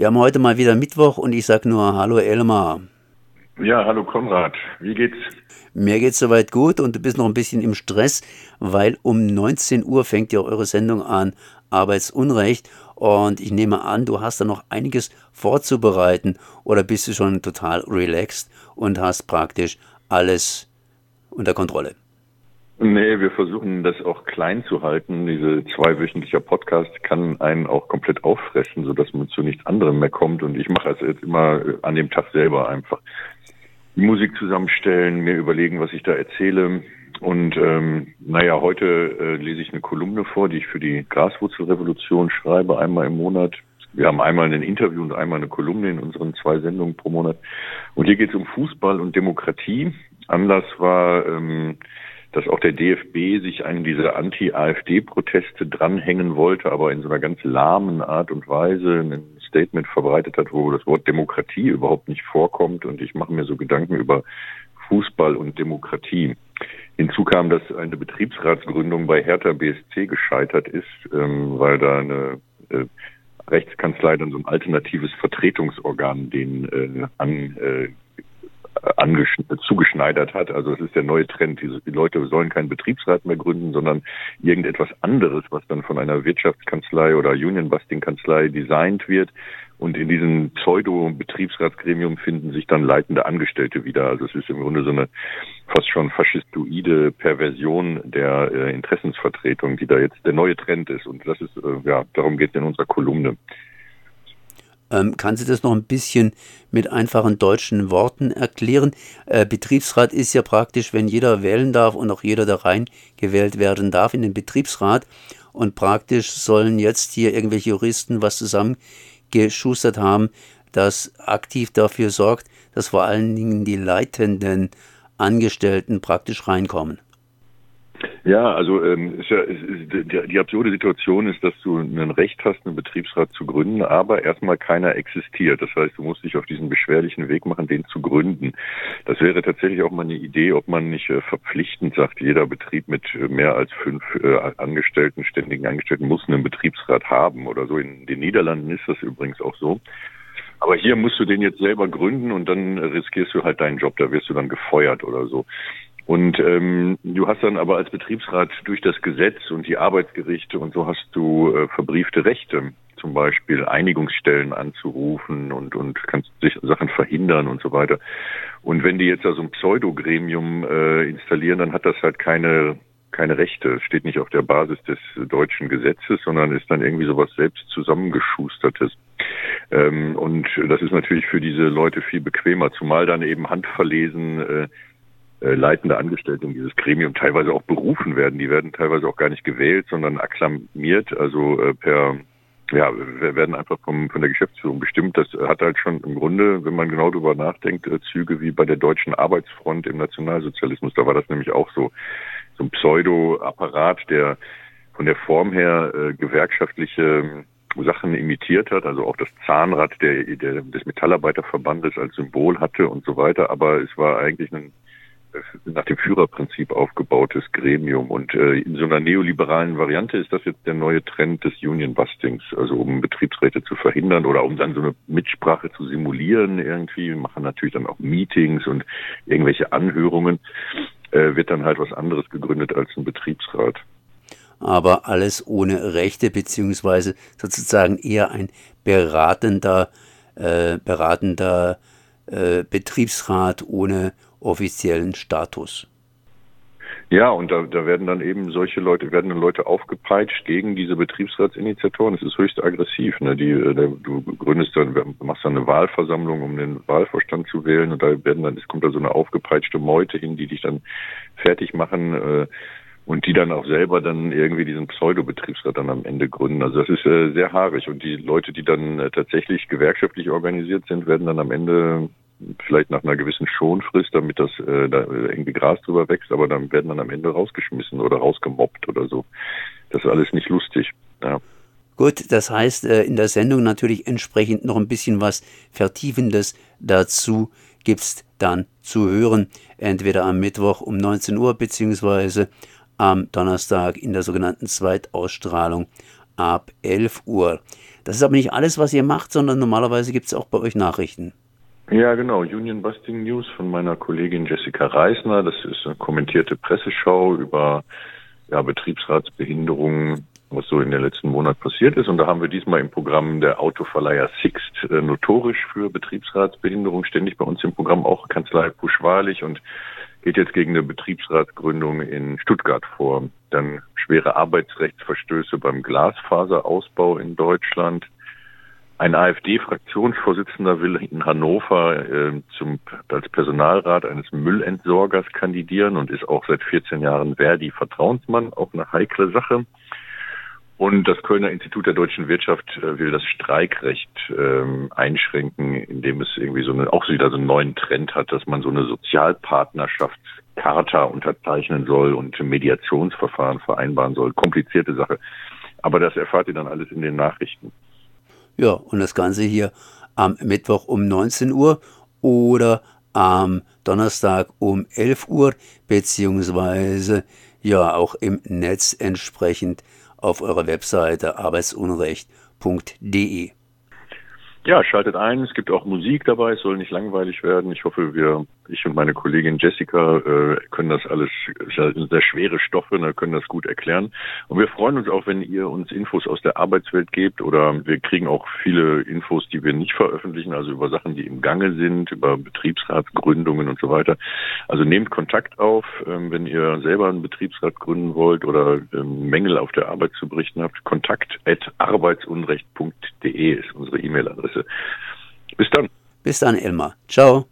Wir haben heute mal wieder Mittwoch und ich sage nur Hallo Elmar. Ja, hallo Konrad. Wie geht's? Mir geht's soweit gut und du bist noch ein bisschen im Stress, weil um 19 Uhr fängt ja eure Sendung an, Arbeitsunrecht. Und ich nehme an, du hast da noch einiges vorzubereiten oder bist du schon total relaxed und hast praktisch alles unter Kontrolle? Nee, wir versuchen das auch klein zu halten. Diese zweiwöchentliche Podcast kann einen auch komplett auffressen, sodass man zu nichts anderem mehr kommt. Und ich mache es jetzt immer an dem Tag selber einfach. Die Musik zusammenstellen, mir überlegen, was ich da erzähle. Und ähm, naja, heute äh, lese ich eine Kolumne vor, die ich für die Graswurzelrevolution schreibe, einmal im Monat. Wir haben einmal ein Interview und einmal eine Kolumne in unseren zwei Sendungen pro Monat. Und hier geht es um Fußball und Demokratie. Anlass war ähm, dass auch der DFB sich an diese Anti-AfD-Proteste dranhängen wollte, aber in so einer ganz lahmen Art und Weise ein Statement verbreitet hat, wo das Wort Demokratie überhaupt nicht vorkommt. Und ich mache mir so Gedanken über Fußball und Demokratie. Hinzu kam, dass eine Betriebsratsgründung bei Hertha BSC gescheitert ist, ähm, weil da eine äh, Rechtskanzlei dann so ein alternatives Vertretungsorgan den äh, an, äh, zugeschneidert hat. Also es ist der neue Trend. Die, die, Leute sollen keinen Betriebsrat mehr gründen, sondern irgendetwas anderes, was dann von einer Wirtschaftskanzlei oder Union-Busting-Kanzlei designt wird. Und in diesem Pseudo-Betriebsratsgremium finden sich dann leitende Angestellte wieder. Also es ist im Grunde so eine fast schon faschistoide Perversion der äh, Interessensvertretung, die da jetzt der neue Trend ist. Und das ist, äh, ja, darum geht es in unserer Kolumne. Ähm, kann sie das noch ein bisschen mit einfachen deutschen Worten erklären? Äh, Betriebsrat ist ja praktisch, wenn jeder wählen darf und auch jeder da rein gewählt werden darf in den Betriebsrat. Und praktisch sollen jetzt hier irgendwelche Juristen was zusammengeschustert haben, das aktiv dafür sorgt, dass vor allen Dingen die leitenden Angestellten praktisch reinkommen. Ja, also ähm, ist ja, ist, die, die absurde Situation ist, dass du ein Recht hast, einen Betriebsrat zu gründen, aber erstmal keiner existiert. Das heißt, du musst dich auf diesen beschwerlichen Weg machen, den zu gründen. Das wäre tatsächlich auch mal eine Idee, ob man nicht äh, verpflichtend sagt, jeder Betrieb mit äh, mehr als fünf äh, Angestellten, ständigen Angestellten muss einen Betriebsrat haben oder so. In den Niederlanden ist das übrigens auch so. Aber hier musst du den jetzt selber gründen und dann riskierst du halt deinen Job, da wirst du dann gefeuert oder so. Und ähm, du hast dann aber als Betriebsrat durch das Gesetz und die Arbeitsgerichte und so hast du äh, verbriefte Rechte, zum Beispiel Einigungsstellen anzurufen und, und kannst sich Sachen verhindern und so weiter. Und wenn die jetzt da so ein Pseudogremium äh, installieren, dann hat das halt keine keine Rechte, steht nicht auf der Basis des deutschen Gesetzes, sondern ist dann irgendwie sowas selbst zusammengeschustertes. Ähm, und das ist natürlich für diese Leute viel bequemer, zumal dann eben handverlesen äh, leitende Angestellte in dieses Gremium teilweise auch berufen werden. Die werden teilweise auch gar nicht gewählt, sondern akklamiert, also äh, per ja, werden einfach vom, von der Geschäftsführung bestimmt. Das hat halt schon im Grunde, wenn man genau darüber nachdenkt, äh, Züge wie bei der deutschen Arbeitsfront im Nationalsozialismus. Da war das nämlich auch so, so ein Pseudo-Apparat, der von der Form her äh, gewerkschaftliche Sachen imitiert hat, also auch das Zahnrad der, der, des Metallarbeiterverbandes als Symbol hatte und so weiter. Aber es war eigentlich ein nach dem Führerprinzip aufgebautes Gremium. Und äh, in so einer neoliberalen Variante ist das jetzt der neue Trend des Union-Bustings, also um Betriebsräte zu verhindern oder um dann so eine Mitsprache zu simulieren irgendwie. Wir machen natürlich dann auch Meetings und irgendwelche Anhörungen. Äh, wird dann halt was anderes gegründet als ein Betriebsrat. Aber alles ohne Rechte, beziehungsweise sozusagen eher ein beratender, äh, beratender äh, Betriebsrat ohne offiziellen Status. Ja, und da, da werden dann eben solche Leute, werden dann Leute aufgepeitscht gegen diese Betriebsratsinitiatoren. Das ist höchst aggressiv. Ne? Die, äh, du gründest dann, machst dann eine Wahlversammlung, um den Wahlvorstand zu wählen und da werden dann, es kommt da so eine aufgepeitschte Meute hin, die dich dann fertig machen äh, und die dann auch selber dann irgendwie diesen Pseudo-Betriebsrat dann am Ende gründen. Also das ist äh, sehr haarig und die Leute, die dann äh, tatsächlich gewerkschaftlich organisiert sind, werden dann am Ende vielleicht nach einer gewissen Schonfrist, damit das äh, da irgendwie Gras drüber wächst, aber dann werden dann am Ende rausgeschmissen oder rausgemobbt oder so. Das ist alles nicht lustig. Ja. Gut, das heißt äh, in der Sendung natürlich entsprechend noch ein bisschen was Vertiefendes dazu gibt's dann zu hören, entweder am Mittwoch um 19 Uhr beziehungsweise am Donnerstag in der sogenannten Zweitausstrahlung ab 11 Uhr. Das ist aber nicht alles, was ihr macht, sondern normalerweise gibt es auch bei euch Nachrichten. Ja, genau. Union Busting News von meiner Kollegin Jessica Reisner. Das ist eine kommentierte Presseschau über ja, Betriebsratsbehinderungen, was so in den letzten Monaten passiert ist. Und da haben wir diesmal im Programm der Autoverleiher Sixt, äh, notorisch für Betriebsratsbehinderung, ständig bei uns im Programm auch Kanzlei Puschwalig und geht jetzt gegen eine Betriebsratsgründung in Stuttgart vor. Dann schwere Arbeitsrechtsverstöße beim Glasfaserausbau in Deutschland. Ein AfD-Fraktionsvorsitzender will in Hannover äh, zum, als Personalrat eines Müllentsorgers kandidieren und ist auch seit 14 Jahren Verdi-Vertrauensmann, auch eine heikle Sache. Und das Kölner Institut der deutschen Wirtschaft äh, will das Streikrecht ähm, einschränken, indem es irgendwie so eine, auch wieder so einen neuen Trend hat, dass man so eine Sozialpartnerschaftscharta unterzeichnen soll und Mediationsverfahren vereinbaren soll. Komplizierte Sache. Aber das erfahrt ihr dann alles in den Nachrichten. Ja, und das Ganze hier am Mittwoch um 19 Uhr oder am Donnerstag um 11 Uhr, beziehungsweise ja auch im Netz entsprechend auf eurer Webseite arbeitsunrecht.de. Ja, schaltet ein. Es gibt auch Musik dabei. Es soll nicht langweilig werden. Ich hoffe, wir, ich und meine Kollegin Jessica äh, können das alles, sind sehr schwere Stoffe, ne, können das gut erklären. Und wir freuen uns auch, wenn ihr uns Infos aus der Arbeitswelt gebt oder wir kriegen auch viele Infos, die wir nicht veröffentlichen, also über Sachen, die im Gange sind, über Betriebsratsgründungen und so weiter. Also nehmt Kontakt auf, ähm, wenn ihr selber einen Betriebsrat gründen wollt oder ähm, Mängel auf der Arbeit zu berichten habt. Kontakt at arbeitsunrecht.de ist unsere E-Mail-Adresse. Bis dann. Bis dann, Elmar. Ciao.